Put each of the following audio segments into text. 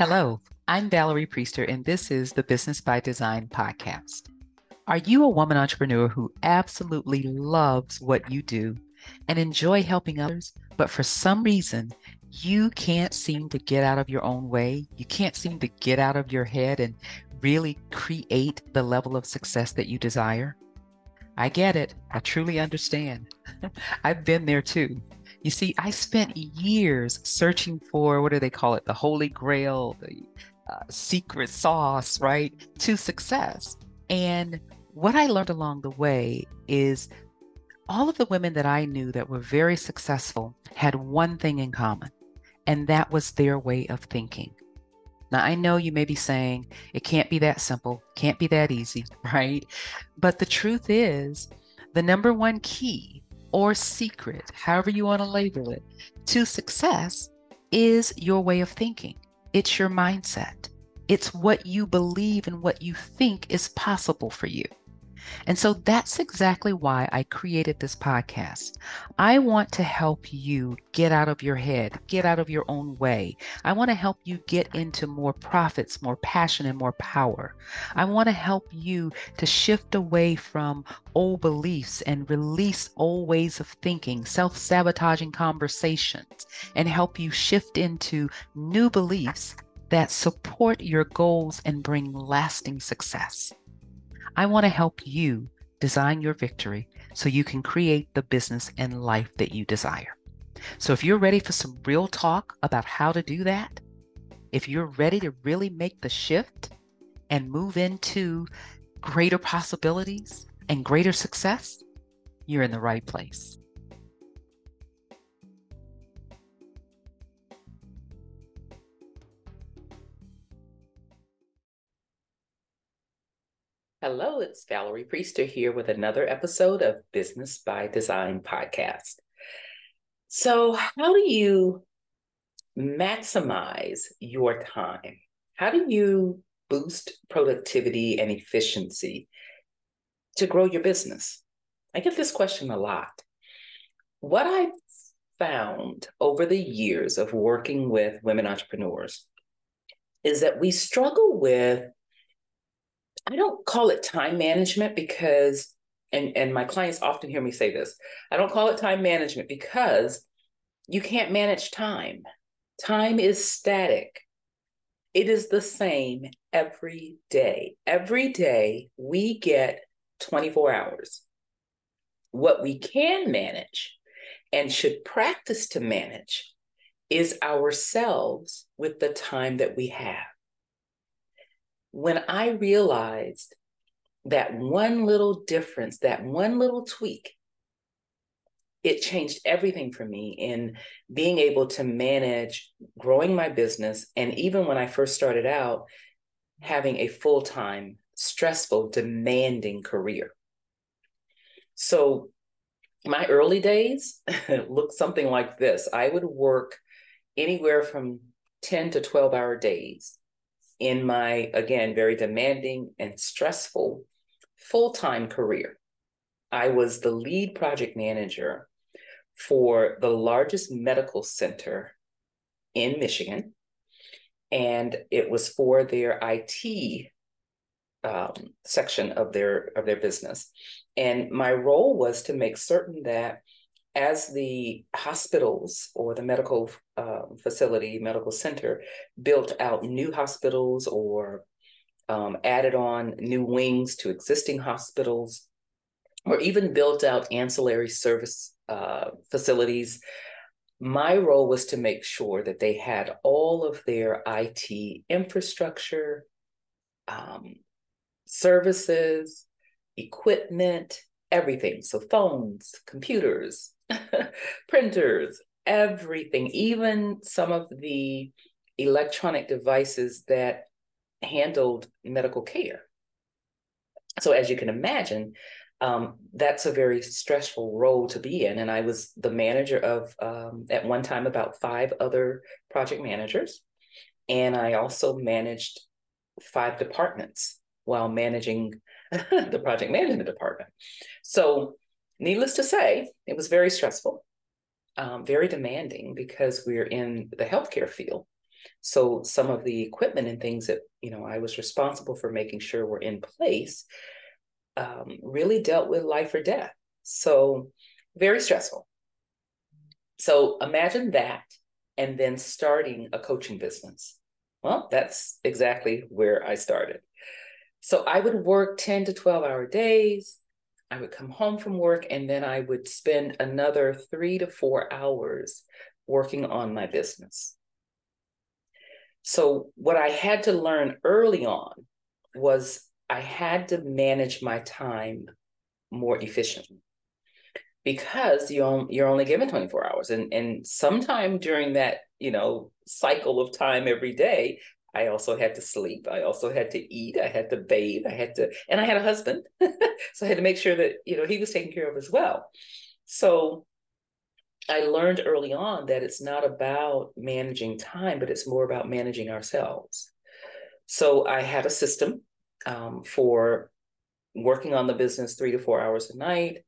Hello, I'm Valerie Priester, and this is the Business by Design podcast. Are you a woman entrepreneur who absolutely loves what you do and enjoy helping others, but for some reason you can't seem to get out of your own way? You can't seem to get out of your head and really create the level of success that you desire? I get it. I truly understand. I've been there too. You see, I spent years searching for what do they call it? The holy grail, the uh, secret sauce, right? To success. And what I learned along the way is all of the women that I knew that were very successful had one thing in common, and that was their way of thinking. Now, I know you may be saying it can't be that simple, can't be that easy, right? But the truth is, the number one key or secret, however you want to label it, to success is your way of thinking. It's your mindset. It's what you believe and what you think is possible for you. And so that's exactly why I created this podcast. I want to help you get out of your head, get out of your own way. I want to help you get into more profits, more passion, and more power. I want to help you to shift away from old beliefs and release old ways of thinking, self sabotaging conversations, and help you shift into new beliefs that support your goals and bring lasting success. I want to help you design your victory so you can create the business and life that you desire. So, if you're ready for some real talk about how to do that, if you're ready to really make the shift and move into greater possibilities and greater success, you're in the right place. Hello, it's Valerie Priester here with another episode of Business by Design podcast. So, how do you maximize your time? How do you boost productivity and efficiency to grow your business? I get this question a lot. What I've found over the years of working with women entrepreneurs is that we struggle with I don't call it time management because, and, and my clients often hear me say this I don't call it time management because you can't manage time. Time is static. It is the same every day. Every day we get 24 hours. What we can manage and should practice to manage is ourselves with the time that we have when I realized that one little difference, that one little tweak, it changed everything for me in being able to manage growing my business. And even when I first started out, having a full time, stressful, demanding career. So, my early days looked something like this I would work anywhere from 10 to 12 hour days in my, again, very demanding and stressful full time career. I was the lead project manager for the largest medical center in Michigan. And it was for their IT um, section of their of their business. And my role was to make certain that as the hospitals or the medical uh, facility, medical center built out new hospitals or um, added on new wings to existing hospitals, or even built out ancillary service uh, facilities, my role was to make sure that they had all of their IT infrastructure, um, services, equipment, everything. So, phones, computers, printers, everything, even some of the electronic devices that handled medical care. So, as you can imagine, um, that's a very stressful role to be in. And I was the manager of, um, at one time, about five other project managers. And I also managed five departments while managing the project management department. So, needless to say, it was very stressful, um, very demanding because we're in the healthcare field. So some of the equipment and things that you know I was responsible for making sure were in place um, really dealt with life or death. So very stressful. So imagine that, and then starting a coaching business. Well, that's exactly where I started. So I would work 10 to 12 hour days. I would come home from work and then I would spend another three to four hours working on my business. So, what I had to learn early on was I had to manage my time more efficiently because you you're only given 24 hours and and sometime during that you know cycle of time every day I also had to sleep. I also had to eat. I had to bathe. I had to and I had a husband. So I had to make sure that you know he was taken care of as well. So I learned early on that it's not about managing time but it's more about managing ourselves. So I had a system um, for working on the business three to four hours a night.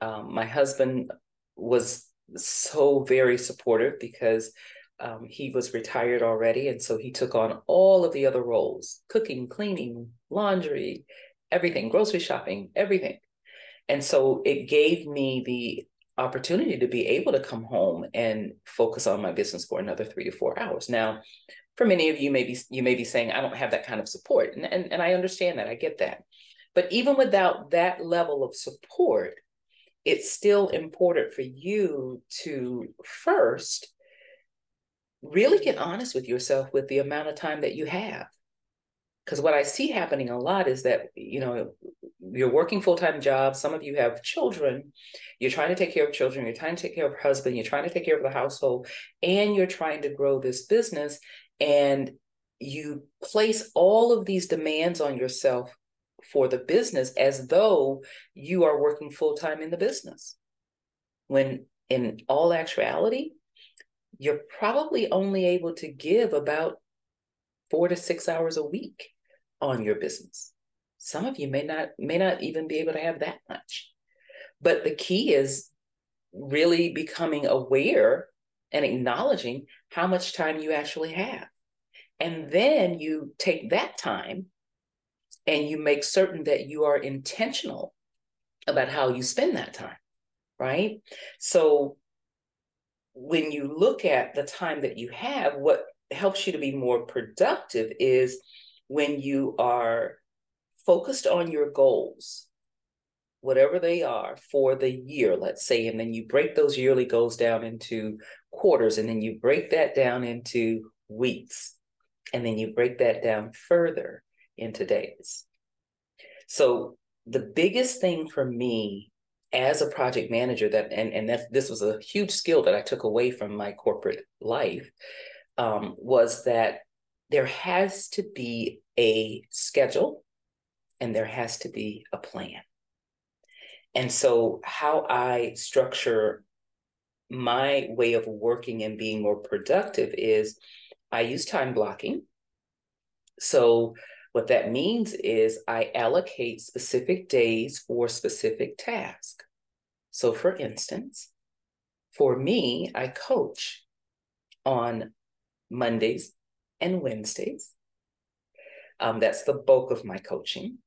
Um, my husband was so very supportive because um, he was retired already. And so he took on all of the other roles cooking, cleaning, laundry, everything, grocery shopping, everything. And so it gave me the opportunity to be able to come home and focus on my business for another three to four hours. Now, for many of you, maybe you may be saying, I don't have that kind of support. And, and, and I understand that. I get that. But even without that level of support, it's still important for you to first really get honest with yourself with the amount of time that you have. Because what I see happening a lot is that, you know, you're working full-time jobs some of you have children you're trying to take care of children you're trying to take care of husband you're trying to take care of the household and you're trying to grow this business and you place all of these demands on yourself for the business as though you are working full time in the business. When in all actuality, you're probably only able to give about four to six hours a week on your business. Some of you may not may not even be able to have that much. But the key is really becoming aware and acknowledging how much time you actually have. And then you take that time and you make certain that you are intentional about how you spend that time, right? So when you look at the time that you have, what helps you to be more productive is when you are focused on your goals, whatever they are for the year, let's say, and then you break those yearly goals down into quarters, and then you break that down into weeks, and then you break that down further into days. So the biggest thing for me as a project manager that and and that this was a huge skill that I took away from my corporate life um, was that there has to be a schedule and there has to be a plan. And so how I structure my way of working and being more productive is I use time blocking. So what that means is I allocate specific days for specific tasks. So, for instance, for me, I coach on Mondays and Wednesdays. Um, that's the bulk of my coaching.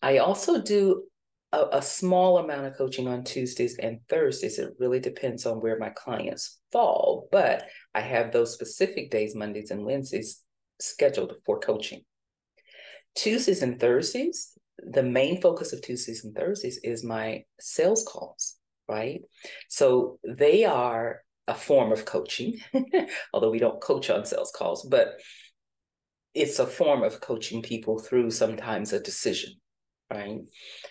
I also do a, a, small amount of coaching on Tuesdays and Thursdays. It really depends on where my clients fall, but I have those specific days, Mondays and Wednesdays, scheduled for coaching. Tuesdays and Thursdays, the main focus of Tuesdays and Thursdays is my sales calls, right? So they are a form of coaching, although we don't coach on sales calls, but it's a form of coaching people through sometimes a decision, right?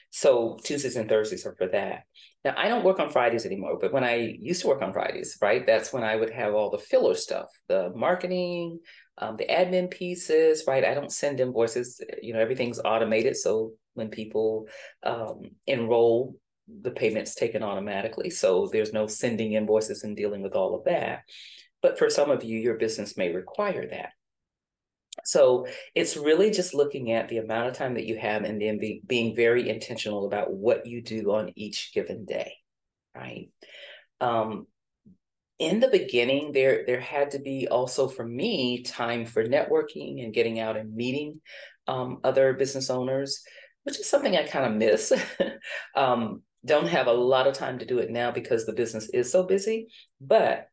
So Tuesdays and Thursdays are for that. Now I don't work on Fridays anymore, but when I used to work on Fridays, right, that's when I would have all the filler stuff, the marketing, um, the admin pieces, right? I don't send invoices, you know, everything's automated. So when people um, enroll, the payment's taken automatically. So there's no sending invoices and dealing with all of that. But for some of you, your business may require that. So it's really just looking at the amount of time that you have and then be, being very intentional about what you do on each given day, right? Um, in the beginning there there had to be also for me time for networking and getting out and meeting um, other business owners which is something i kind of miss. Um, don't have a lot of time to do it now because the business is so busy but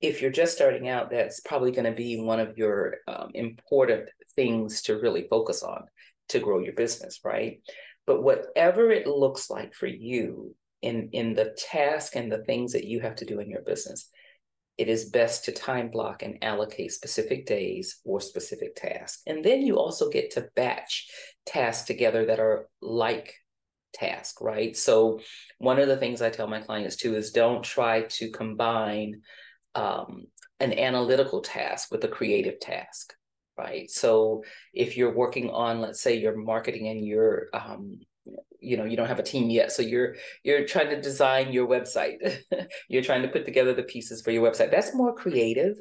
if you're just starting out that's probably going to be one of your um, important things to really focus on to grow your business right? But whatever it looks like for you in in the task and the things that you have to do in your business it is best to time block and allocate specific days for specific tasks. And then you also get to batch tasks together that are like task right? So one of the things i tell my clients too is don't try to combine um, an analytical task with a creative task right? So if you're working on let's say your marketing and your um, you know you don't have a team yet. So you're you're trying to design your website. You're trying to put together the pieces for your website. That's more creative.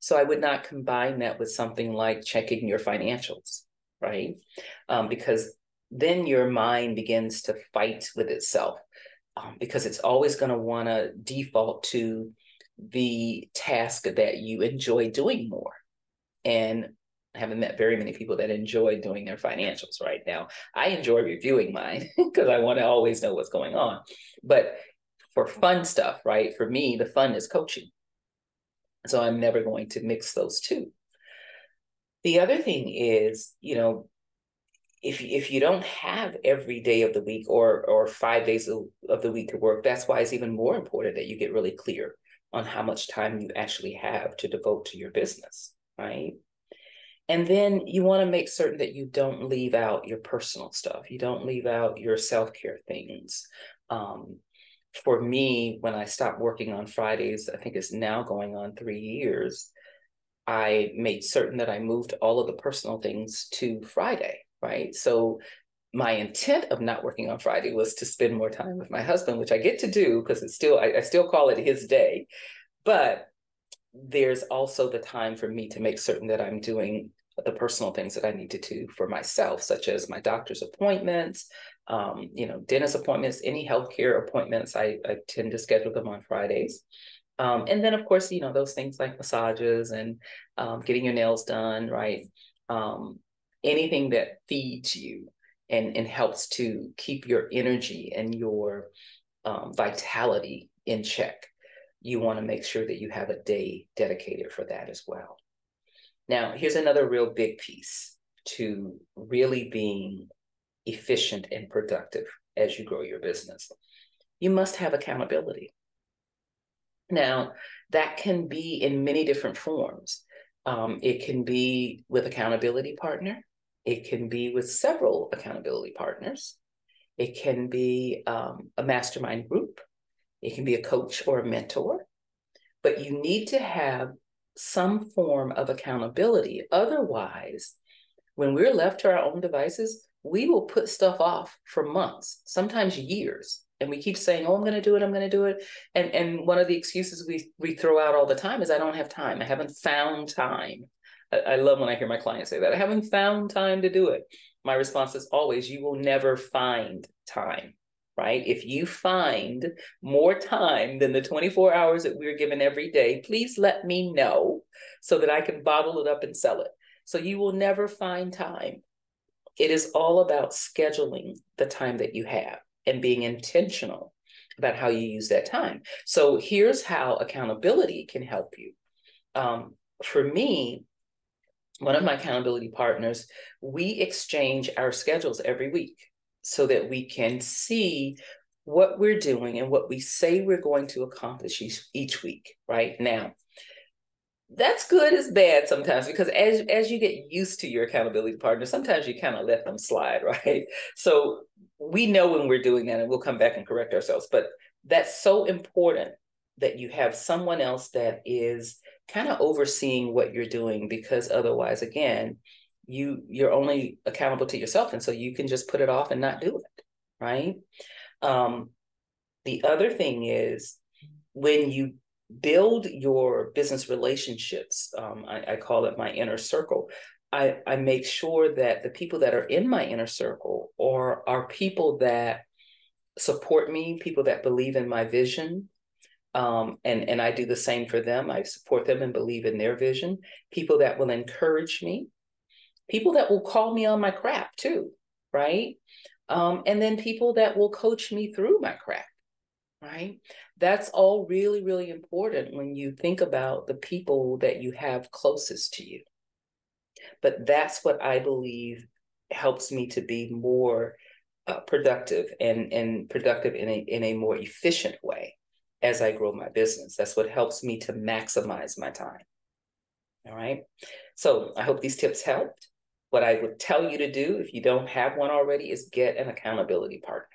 So i would not combine that with something like checking your financials right? Um, because then your mind begins to fight with itself um, because it's always going to want to default to the task that you enjoy doing more. And I haven't met very many people that enjoy doing their financials right now. I enjoy reviewing mine because I want to always know what's going on. But for fun stuff, right? For me, the fun is coaching. So I'm never going to mix those two. The other thing is, you know, if if you don't have every day of the week or or five days of, of the week to work, that's why it's even more important that you get really clear on how much time you actually have to devote to your business, right? And then you want to make certain that you don't leave out your personal stuff. You don't leave out your self care things. Um, for me, when I stopped working on Fridays, I think it's now going on three years, I made certain that I moved all of the personal things to Friday, right? So my intent of not working on Friday was to spend more time with my husband, which I get to do because it's still, I, I still call it his day. But there's also the time for me to make certain that I'm doing the personal things that I need to do for myself, such as my doctor's appointments, um, you know, dentist appointments, any healthcare appointments. I, I tend to schedule them on Fridays. Um, and then, of course, you know, those things like massages and um, getting your nails done, right? Um, anything that feeds you and, and helps to keep your energy and your um, vitality in check. You want to make sure that you have a day dedicated for that as well. Now, here's another real big piece to really being efficient and productive as you grow your business. You must have accountability. Now, that can be in many different forms. Um, it can be with accountability partner. It can be with several accountability partners. It can be um, a mastermind group. It can be a coach or a mentor. But you need to have some form of accountability. Otherwise, when we're left to our own devices, we will put stuff off for months, sometimes years. And we keep saying, oh, I'm going to do it. I'm going to do it. And, and one of the excuses we, we throw out all the time is I don't have time. I haven't found time. I, I love when I hear my clients say that. I haven't found time to do it. My response is always, you will never find time right? If you find more time than the 24 hours that we're given every day, please let me know so that I can bottle it up and sell it. So you will never find time. It is all about scheduling the time that you have and being intentional about how you use that time. So here's how accountability can help you. Um, for me, one of my accountability partners, we exchange our schedules every week so that we can see what we're doing and what we say we're going to accomplish each, each week right? Now that's good as bad sometimes because as as you get used to your accountability partner sometimes you kind of let them slide right? So we know when we're doing that and we'll come back and correct ourselves but that's so important that you have someone else that is kind of overseeing what you're doing because otherwise again you you're only accountable to yourself and so you can just put it off and not do it right um, the other thing is when you build your business relationships um, I, I, call it my inner circle I, I make sure that the people that are in my inner circle or are people that support me people that believe in my vision Um, and, and I do the same for them. I support them and believe in their vision. People that will encourage me, people that will call me on my crap too, right? Um, and then people that will coach me through my crap, right? That's all really, really important when you think about the people that you have closest to you. But that's what I believe helps me to be more uh, productive and, and productive in a, in a more efficient way as I grow my business. That's what helps me to maximize my time. All right. So I hope these tips helped. What I would tell you to do if you don't have one already is get an accountability partner.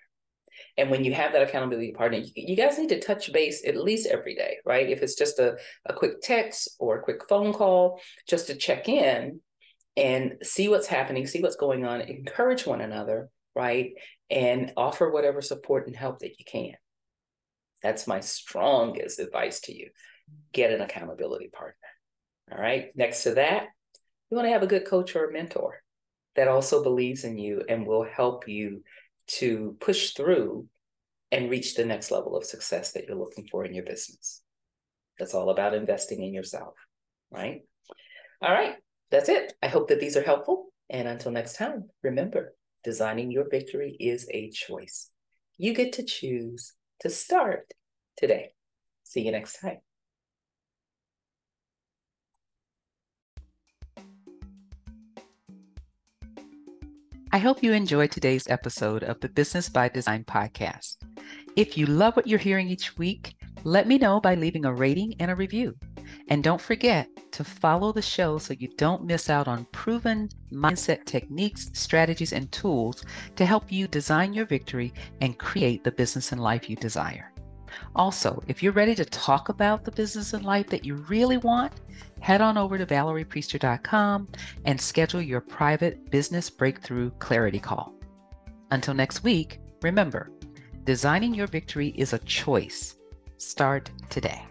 And when you have that accountability partner, you, guys need to touch base at least every day, right? If it's just a, a quick text or a quick phone call, just to check in and see what's happening, see what's going on, encourage one another, right? And offer whatever support and help that you can. That's my strongest advice to you. Get an accountability partner. All right. Next to that, you want to have a good coach or a mentor that also believes in you and will help you to push through and reach the next level of success that you're looking for in your business. That's all about investing in yourself, right? All right, that's it. I hope that these are helpful. And until next time, remember designing your victory is a choice. You get to choose to start today. See you next time. I hope you enjoyed today's episode of the Business by Design podcast. If you love what you're hearing each week, let me know by leaving a rating and a review. And don't forget to follow the show so you don't miss out on proven mindset techniques, strategies, and tools to help you design your victory and create the business and life you desire. Also, if you're ready to talk about the business and life that you really want, head on over to valeriepriester.com and schedule your private business breakthrough clarity call. Until next week, remember, designing your victory is a choice. Start today.